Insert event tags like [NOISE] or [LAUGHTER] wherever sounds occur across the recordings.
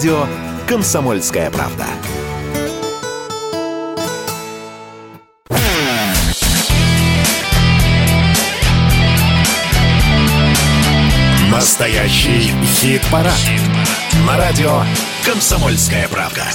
радио «Комсомольская правда». Настоящий хит-парад. Хит На радио «Комсомольская правда».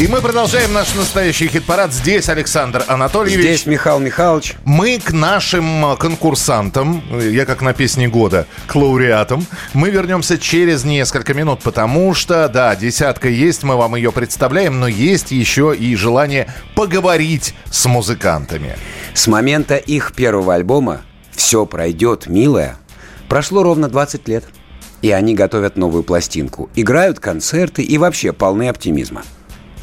И мы продолжаем наш настоящий хит-парад. Здесь Александр Анатольевич. Здесь Михаил Михайлович. Мы к нашим конкурсантам, я как на песне года, к лауреатам, мы вернемся через несколько минут, потому что, да, десятка есть, мы вам ее представляем, но есть еще и желание поговорить с музыкантами. С момента их первого альбома «Все пройдет, милая» прошло ровно 20 лет. И они готовят новую пластинку, играют концерты и вообще полны оптимизма.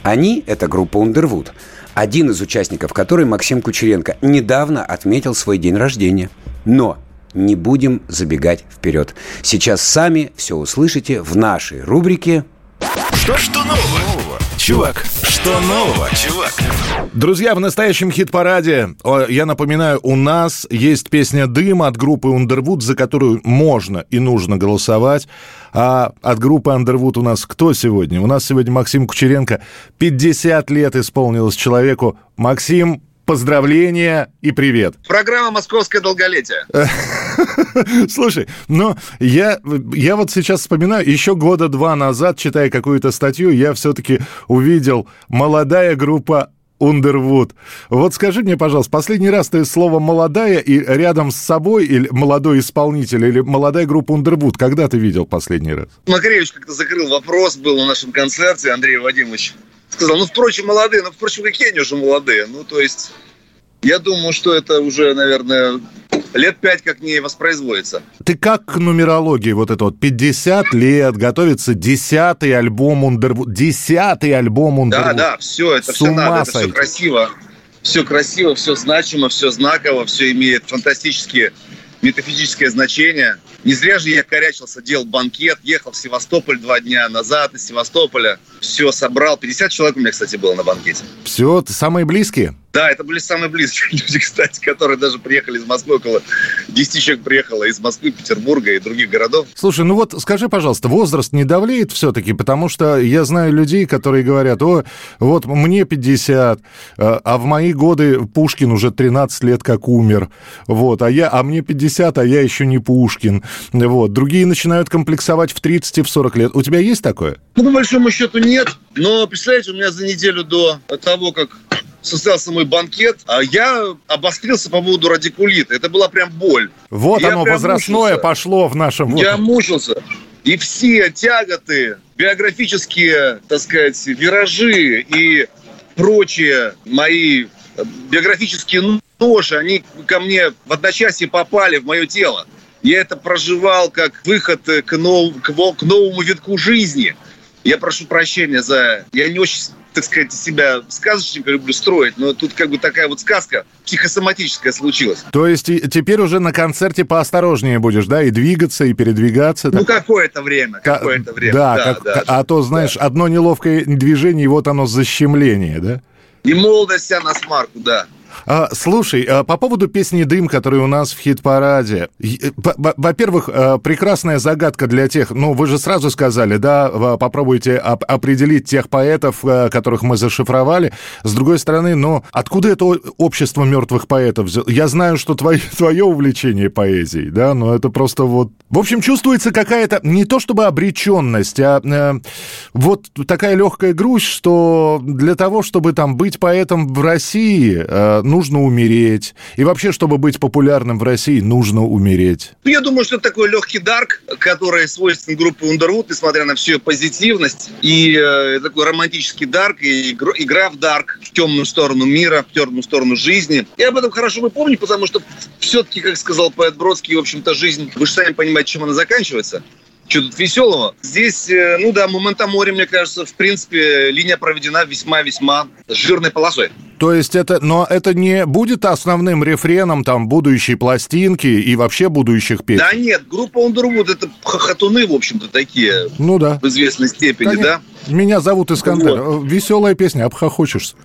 Они – это группа Underwood, один из участников которой, Максим Кучеренко, недавно отметил свой день рождения. Но не будем забегать вперед. Сейчас сами все услышите в нашей рубрике «Что, что нового? Чувак, что нового, чувак? Друзья, в настоящем хит-параде, я напоминаю, у нас есть песня «Дым» от группы Underwood, за которую можно и нужно голосовать. А от группы Underwood у нас кто сегодня? У нас сегодня Максим Кучеренко. 50 лет исполнилось человеку. Максим, поздравления и привет. Программа «Московское долголетие». [LAUGHS] Слушай, ну, я, я вот сейчас вспоминаю, еще года два назад, читая какую-то статью, я все-таки увидел молодая группа Ундервуд. Вот скажи мне, пожалуйста, последний раз ты слово «молодая» и рядом с собой, или молодой исполнитель, или молодая группа Ундервуд, когда ты видел последний раз? Макаревич как-то закрыл вопрос, был на нашем концерте, Андрей Вадимович сказал, ну, впрочем, молодые, ну, впрочем, какие они уже молодые? Ну, то есть, я думаю, что это уже, наверное, лет пять как не воспроизводится. Ты как к нумерологии вот это вот 50 лет, готовится десятый альбом Ундервуд, десятый альбом Ундервуд. Да, да, все, это С все надо, это все красиво. Все красиво, все значимо, все знаково, все имеет фантастические метафизическое значение. Не зря же я корячился, делал банкет, ехал в Севастополь два дня назад из Севастополя. Все собрал. 50 человек у меня, кстати, было на банкете. Все, самые близкие? Да, это были самые близкие [LAUGHS] люди, кстати, которые даже приехали из Москвы. Около 10 человек приехало из Москвы, Петербурга и других городов. Слушай, ну вот скажи, пожалуйста, возраст не давлеет все-таки? Потому что я знаю людей, которые говорят, о, вот мне 50, а, а в мои годы Пушкин уже 13 лет как умер. Вот, а, я, а мне 50, а я еще не Пушкин. Вот, другие начинают комплексовать в 30 и в 40 лет. У тебя есть такое? Ну, по большому счету нет. Но, представляете, у меня за неделю до того, как состоялся мой банкет, а я обострился по поводу радикулита. Это была прям боль. Вот я оно, возрастное мучился. пошло в нашем... Я мучился. И все тяготы, биографические, так сказать, виражи и прочие мои биографические ноши, они ко мне в одночасье попали в мое тело. Я это проживал как выход к, нов... к новому витку жизни. Я прошу прощения за... Я не очень так сказать, себя сказочника люблю строить, но тут как бы такая вот сказка психосоматическая случилась. То есть теперь уже на концерте поосторожнее будешь, да, и двигаться, и передвигаться? Ну, какое-то время, какое-то время. Да, да, как, да а то, знаешь, да. одно неловкое движение, и вот оно защемление, да? И молодость вся на смарку, да. А, слушай, а, по поводу песни «Дым», которая у нас в хит-параде. Э, во-первых, а, прекрасная загадка для тех, ну, вы же сразу сказали, да, попробуйте определить тех поэтов, а, которых мы зашифровали. С другой стороны, ну, откуда это общество мертвых поэтов? Я знаю, что твое, [LAUGHS] твое увлечение поэзией, да, но это просто вот... В общем, чувствуется какая-то, не то чтобы обреченность, а э, вот такая легкая грусть, что для того, чтобы там быть поэтом в России, э, нужно умереть. И вообще, чтобы быть популярным в России, нужно умереть. Ну, я думаю, что это такой легкий дарк, который свойствен группе Underwood, несмотря на всю позитивность. И э, такой романтический дарк, и игра в дарк, в темную сторону мира, в темную сторону жизни. Я об этом хорошо помню, потому что все-таки, как сказал поэт Бродский, в общем-то, жизнь, вы же сами понимаете, чем она заканчивается что тут веселого. Здесь, э, ну да, момента моря, мне кажется, в принципе, линия проведена весьма-весьма жирной полосой. То есть это, но это не будет основным рефреном там будущей пластинки и вообще будущих песен? Да нет, группа Underwood это хохотуны, в общем-то, такие. Ну да. В известной степени, Конечно. да? Меня зовут Искандер. Вот. Веселая песня, обхохочешься.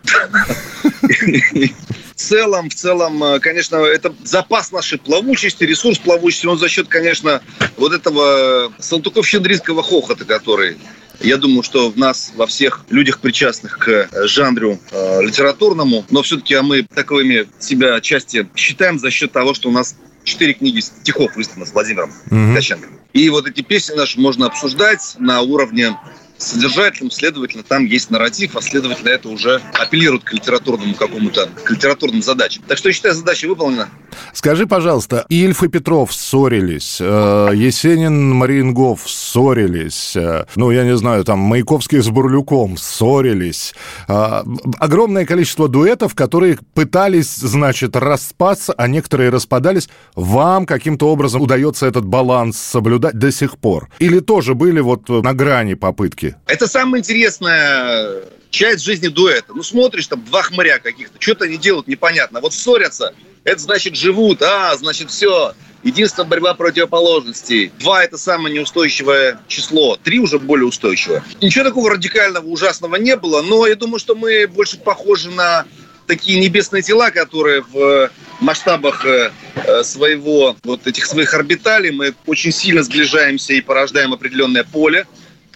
целом, в целом, э, конечно, это запас нашей плавучести, ресурс плавучести, он за счет, конечно, вот этого салтыков-щедринского хохота, который я думаю, что в нас, во всех людях, причастных к э, жанру э, литературному, но все-таки а мы таковыми себя отчасти считаем за счет того, что у нас четыре книги стихов изданы с Владимиром mm-hmm. Ткаченко. И вот эти песни наши можно обсуждать на уровне содержательным, следовательно, там есть нарратив, а следовательно, это уже апеллирует к литературному какому-то, к литературным задачам. Так что я считаю, задача выполнена. Скажи, пожалуйста, Ильф и Петров ссорились, э, Есенин, Мариенгов ссорились, э, ну, я не знаю, там, Маяковский с Бурлюком ссорились. Э, огромное количество дуэтов, которые пытались, значит, распаться, а некоторые распадались. Вам каким-то образом удается этот баланс соблюдать до сих пор? Или тоже были вот на грани попытки? Это самая интересная часть жизни дуэта. Ну, смотришь, там, два хмыря каких-то, что-то они делают непонятно. Вот ссорятся, это значит живут, а, значит все. Единственная борьба противоположностей. Два – это самое неустойчивое число. Три уже более устойчивое. Ничего такого радикального, ужасного не было, но я думаю, что мы больше похожи на такие небесные тела, которые в масштабах э, э, своего, вот этих своих орбиталей мы очень сильно сближаемся и порождаем определенное поле,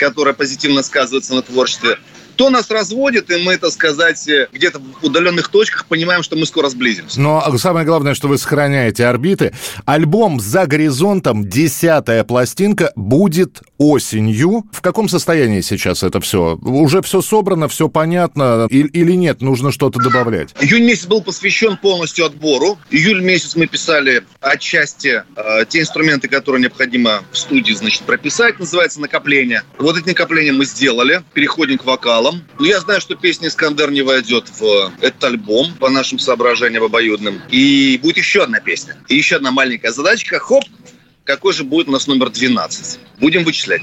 которое позитивно сказывается на творчестве то нас разводит, и мы, так сказать, где-то в удаленных точках понимаем, что мы скоро сблизимся. Но самое главное, что вы сохраняете орбиты. Альбом «За горизонтом», десятая пластинка, будет осенью. В каком состоянии сейчас это все? Уже все собрано, все понятно? Или нет, нужно что-то добавлять? Июнь месяц был посвящен полностью отбору. Июль месяц мы писали отчасти э, те инструменты, которые необходимо в студии, значит, прописать, называется накопление. Вот эти накопления мы сделали. Переходим к вокалу целом. Но я знаю, что песня «Искандер» не войдет в этот альбом по нашим соображениям обоюдным. И будет еще одна песня. И еще одна маленькая задачка. Хоп, какой же будет у нас номер 12? Будем вычислять.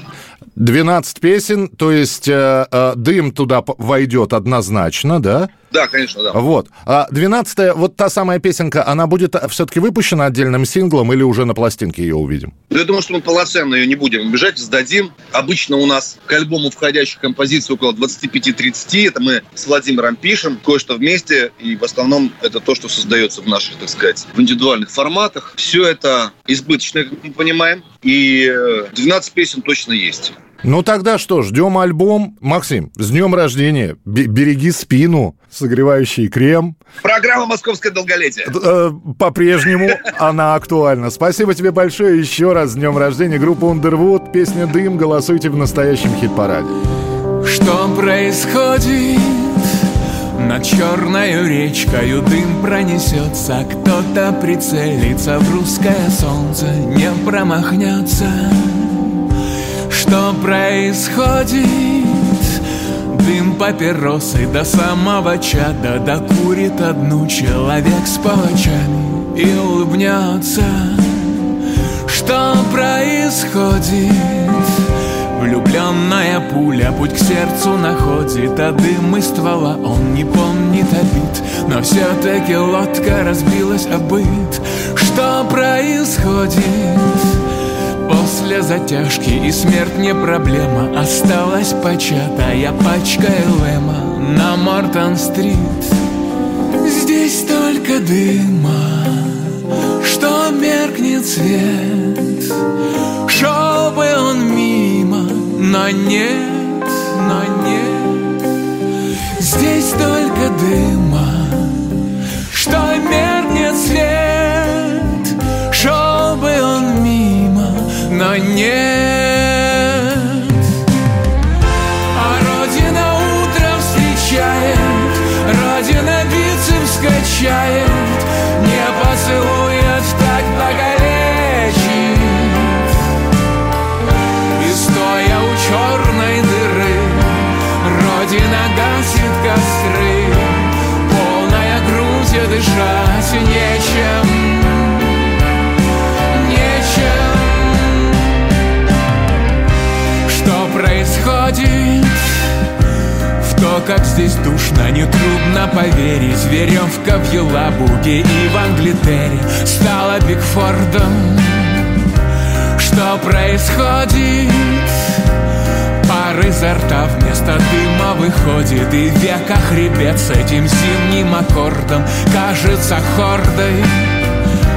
12 песен, то есть э, э, дым туда войдет однозначно, да? Да, конечно, да. Вот. А 12 вот та самая песенка, она будет все-таки выпущена отдельным синглом или уже на пластинке ее увидим? Я думаю, что мы полноценно ее не будем бежать, сдадим. Обычно у нас к альбому входящих композиций около 25-30. Это мы с Владимиром пишем, кое-что вместе. И в основном это то, что создается в наших, так сказать, в индивидуальных форматах. Все это избыточно, как мы понимаем. И 12 песен точно есть. Ну тогда что, ждем альбом. Максим, с днем рождения. Береги спину, согревающий крем. Программа «Московское долголетие». Э, по-прежнему [LAUGHS] она актуальна. Спасибо тебе большое еще раз с днем рождения. Группа Underwood, песня «Дым». Голосуйте в настоящем хит-параде. Что происходит? Над черной речкою дым пронесется Кто-то прицелится в русское солнце Не промахнется что происходит? Дым папиросы до самого чада Докурит одну человек с палачами И улыбнется Что происходит? Влюбленная пуля путь к сердцу находит А дым из ствола он не помнит обид Но все-таки лодка разбилась о Что происходит? После затяжки и смерть не проблема. Осталась початая пачка Элэма На Мортон-стрит Здесь только дыма Что меркнет свет. Шел бы он мимо Но нет, дышать нечем происходит? В то, как здесь душно, нетрудно поверить. Веревка в Елабуге и в Англитере. Стала Бигфордом. Что происходит? Изо рта вместо дыма выходит И века хребет с этим зимним аккордом Кажется хордой.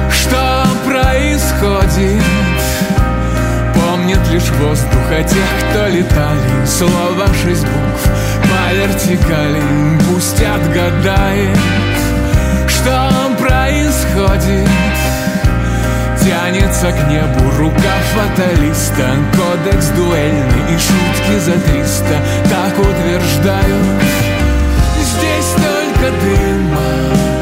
Что происходит? Помнит лишь воздуха тех, кто летали. Слово шесть букв по вертикали Пусть отгадает, Тянется к небу рука фаталиста. Кодекс дуэльный и шутки за триста. Так утверждают Здесь только дыма